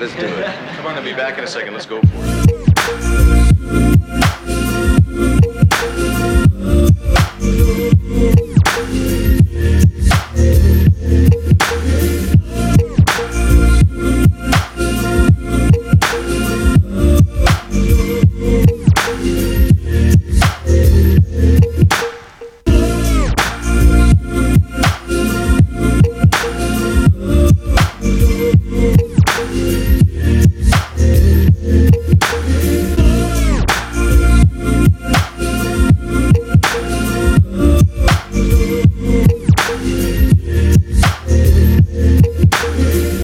Let's do it. Come on, I'll be back in a second. Let's go for it.